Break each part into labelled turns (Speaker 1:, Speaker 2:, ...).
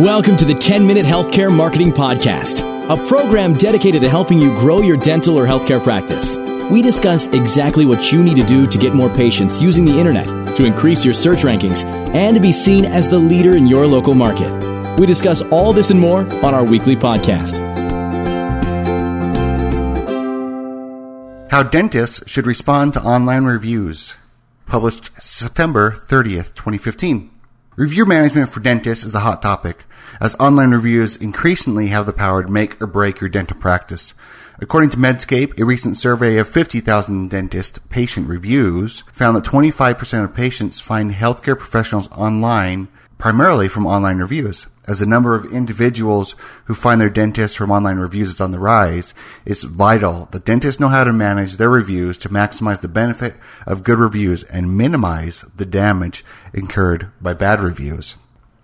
Speaker 1: Welcome to the 10 Minute Healthcare Marketing Podcast, a program dedicated to helping you grow your dental or healthcare practice. We discuss exactly what you need to do to get more patients using the internet, to increase your search rankings, and to be seen as the leader in your local market. We discuss all this and more on our weekly podcast.
Speaker 2: How dentists should respond to online reviews. Published September 30th, 2015. Review management for dentists is a hot topic, as online reviews increasingly have the power to make or break your dental practice. According to Medscape, a recent survey of 50,000 dentist patient reviews found that 25% of patients find healthcare professionals online primarily from online reviews. As the number of individuals who find their dentist from online reviews is on the rise, it's vital that dentists know how to manage their reviews to maximize the benefit of good reviews and minimize the damage incurred by bad reviews.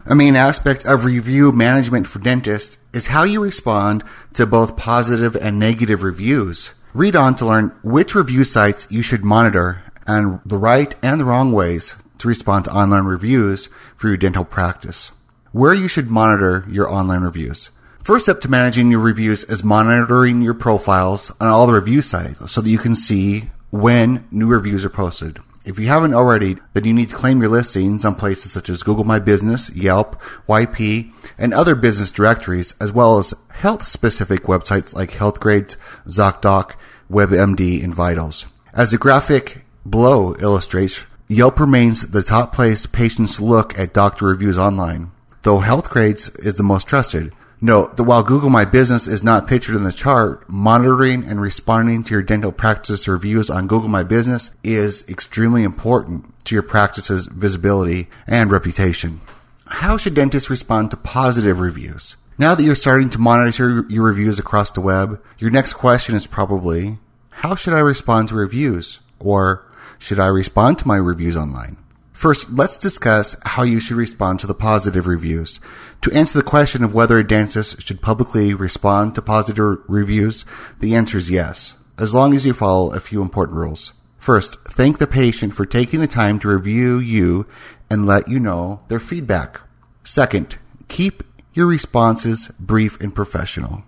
Speaker 2: A main aspect of review management for dentists is how you respond to both positive and negative reviews. Read on to learn which review sites you should monitor and the right and the wrong ways to respond to online reviews for your dental practice. Where you should monitor your online reviews. First step to managing your reviews is monitoring your profiles on all the review sites so that you can see when new reviews are posted. If you haven't already, then you need to claim your listings on places such as Google My Business, Yelp, YP, and other business directories, as well as health specific websites like HealthGrades, ZocDoc, WebMD, and Vitals. As the graphic below illustrates, Yelp remains the top place patients look at doctor reviews online, though HealthGrades is the most trusted. Note that while Google My Business is not pictured in the chart, monitoring and responding to your dental practice reviews on Google My Business is extremely important to your practice's visibility and reputation. How should dentists respond to positive reviews? Now that you're starting to monitor your reviews across the web, your next question is probably, how should I respond to reviews? Or, should I respond to my reviews online? First, let's discuss how you should respond to the positive reviews. To answer the question of whether a dentist should publicly respond to positive reviews, the answer is yes, as long as you follow a few important rules. First, thank the patient for taking the time to review you and let you know their feedback. Second, keep your responses brief and professional.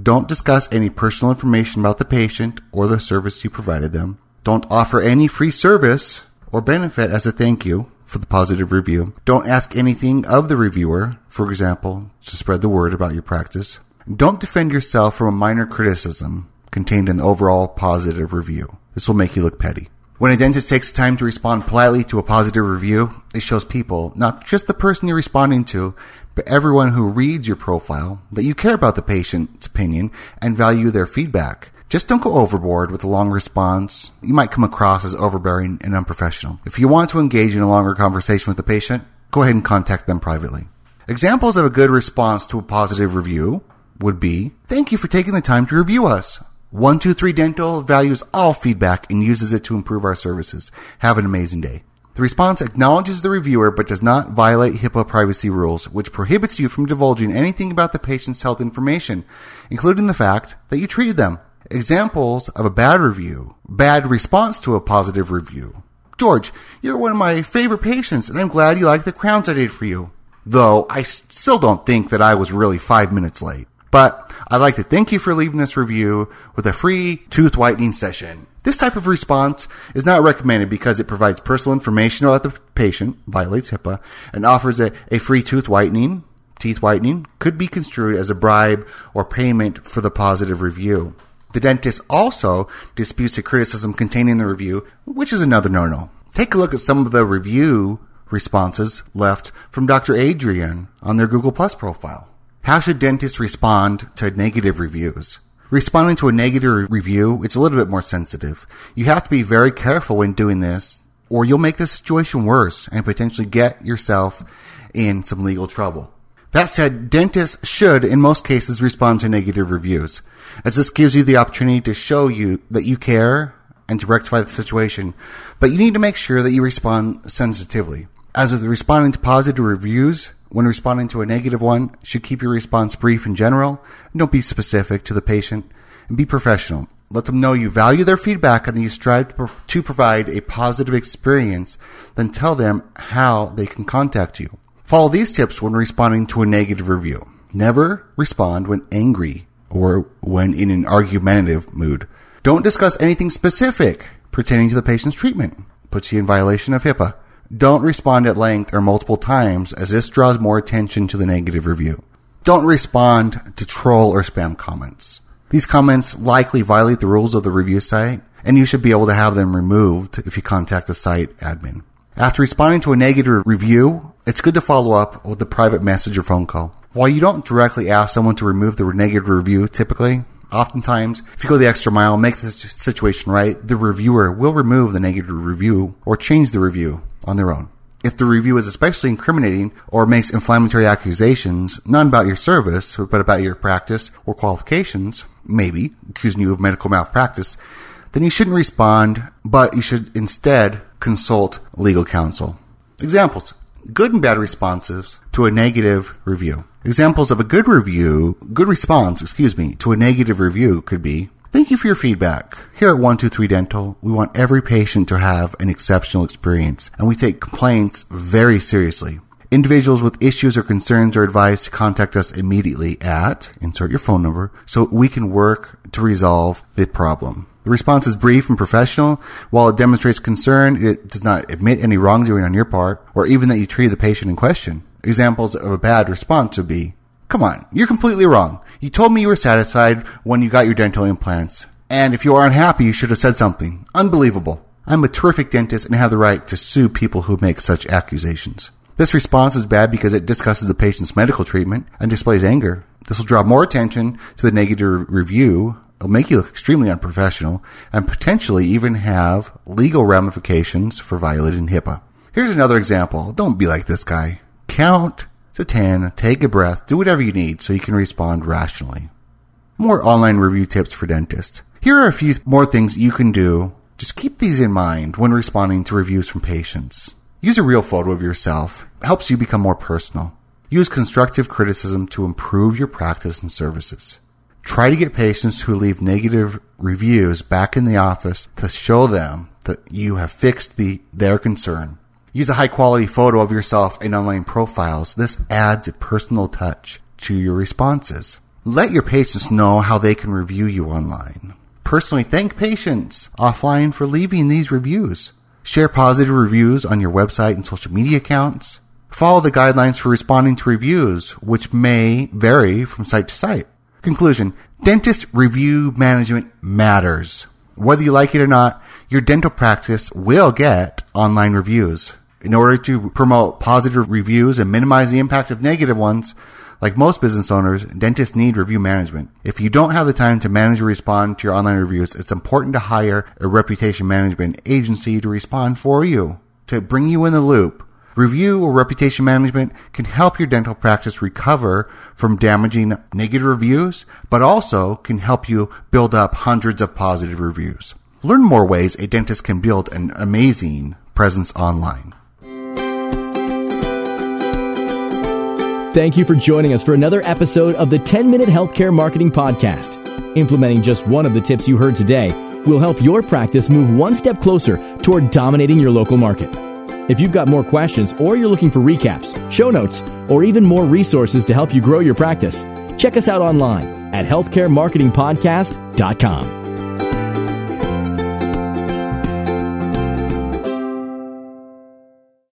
Speaker 2: Don't discuss any personal information about the patient or the service you provided them. Don't offer any free service or benefit as a thank you for the positive review. Don't ask anything of the reviewer, for example, to spread the word about your practice. Don't defend yourself from a minor criticism contained in the overall positive review. This will make you look petty. When a dentist takes time to respond politely to a positive review, it shows people, not just the person you're responding to, but everyone who reads your profile, that you care about the patient's opinion and value their feedback. Just don't go overboard with a long response. You might come across as overbearing and unprofessional. If you want to engage in a longer conversation with the patient, go ahead and contact them privately. Examples of a good response to a positive review would be, thank you for taking the time to review us. 123 Dental values all feedback and uses it to improve our services. Have an amazing day. The response acknowledges the reviewer but does not violate HIPAA privacy rules, which prohibits you from divulging anything about the patient's health information, including the fact that you treated them. Examples of a bad review, bad response to a positive review. George, you're one of my favorite patients and I'm glad you like the crowns I did for you. Though I still don't think that I was really five minutes late. But I'd like to thank you for leaving this review with a free tooth whitening session. This type of response is not recommended because it provides personal information about the patient, violates HIPAA, and offers a, a free tooth whitening. Teeth whitening could be construed as a bribe or payment for the positive review. The dentist also disputes the criticism contained in the review, which is another no-no. Take a look at some of the review responses left from Dr. Adrian on their Google Plus profile. How should dentists respond to negative reviews? Responding to a negative review, it's a little bit more sensitive. You have to be very careful when doing this, or you'll make the situation worse and potentially get yourself in some legal trouble. That said, dentists should, in most cases, respond to negative reviews, as this gives you the opportunity to show you that you care and to rectify the situation. But you need to make sure that you respond sensitively. As with responding to positive reviews, when responding to a negative one, should keep your response brief in general, and don't be specific to the patient, and be professional. Let them know you value their feedback and that you strive to provide a positive experience. Then tell them how they can contact you. Follow these tips when responding to a negative review. Never respond when angry or when in an argumentative mood. Don't discuss anything specific pertaining to the patient's treatment. Puts you in violation of HIPAA. Don't respond at length or multiple times as this draws more attention to the negative review. Don't respond to troll or spam comments. These comments likely violate the rules of the review site and you should be able to have them removed if you contact the site admin. After responding to a negative review, it's good to follow up with a private message or phone call. While you don't directly ask someone to remove the negative review typically, oftentimes, if you go the extra mile, and make the situation right, the reviewer will remove the negative review or change the review on their own. If the review is especially incriminating or makes inflammatory accusations, not about your service, but about your practice or qualifications, maybe accusing you of medical malpractice, then you shouldn't respond, but you should instead consult legal counsel. Examples. Good and bad responses to a negative review. Examples of a good review, good response, excuse me, to a negative review could be, Thank you for your feedback. Here at 123 Dental, we want every patient to have an exceptional experience, and we take complaints very seriously. Individuals with issues or concerns are advised to contact us immediately at, insert your phone number, so we can work to resolve the problem. The response is brief and professional. While it demonstrates concern, it does not admit any wrongdoing on your part, or even that you treated the patient in question. Examples of a bad response would be, Come on, you're completely wrong. You told me you were satisfied when you got your dental implants. And if you are unhappy, you should have said something. Unbelievable. I'm a terrific dentist and have the right to sue people who make such accusations. This response is bad because it discusses the patient's medical treatment and displays anger. This will draw more attention to the negative review It'll make you look extremely unprofessional and potentially even have legal ramifications for violating HIPAA. Here's another example. Don't be like this guy. Count to 10, take a breath, do whatever you need so you can respond rationally. More online review tips for dentists. Here are a few more things you can do. Just keep these in mind when responding to reviews from patients. Use a real photo of yourself. It helps you become more personal. Use constructive criticism to improve your practice and services. Try to get patients who leave negative reviews back in the office to show them that you have fixed the, their concern. Use a high quality photo of yourself in online profiles. This adds a personal touch to your responses. Let your patients know how they can review you online. Personally thank patients offline for leaving these reviews. Share positive reviews on your website and social media accounts. Follow the guidelines for responding to reviews, which may vary from site to site. Conclusion. Dentist review management matters. Whether you like it or not, your dental practice will get online reviews. In order to promote positive reviews and minimize the impact of negative ones, like most business owners, dentists need review management. If you don't have the time to manage or respond to your online reviews, it's important to hire a reputation management agency to respond for you, to bring you in the loop Review or reputation management can help your dental practice recover from damaging negative reviews, but also can help you build up hundreds of positive reviews. Learn more ways a dentist can build an amazing presence online.
Speaker 1: Thank you for joining us for another episode of the 10 Minute Healthcare Marketing Podcast. Implementing just one of the tips you heard today will help your practice move one step closer toward dominating your local market. If you've got more questions or you're looking for recaps, show notes, or even more resources to help you grow your practice, check us out online at healthcaremarketingpodcast.com.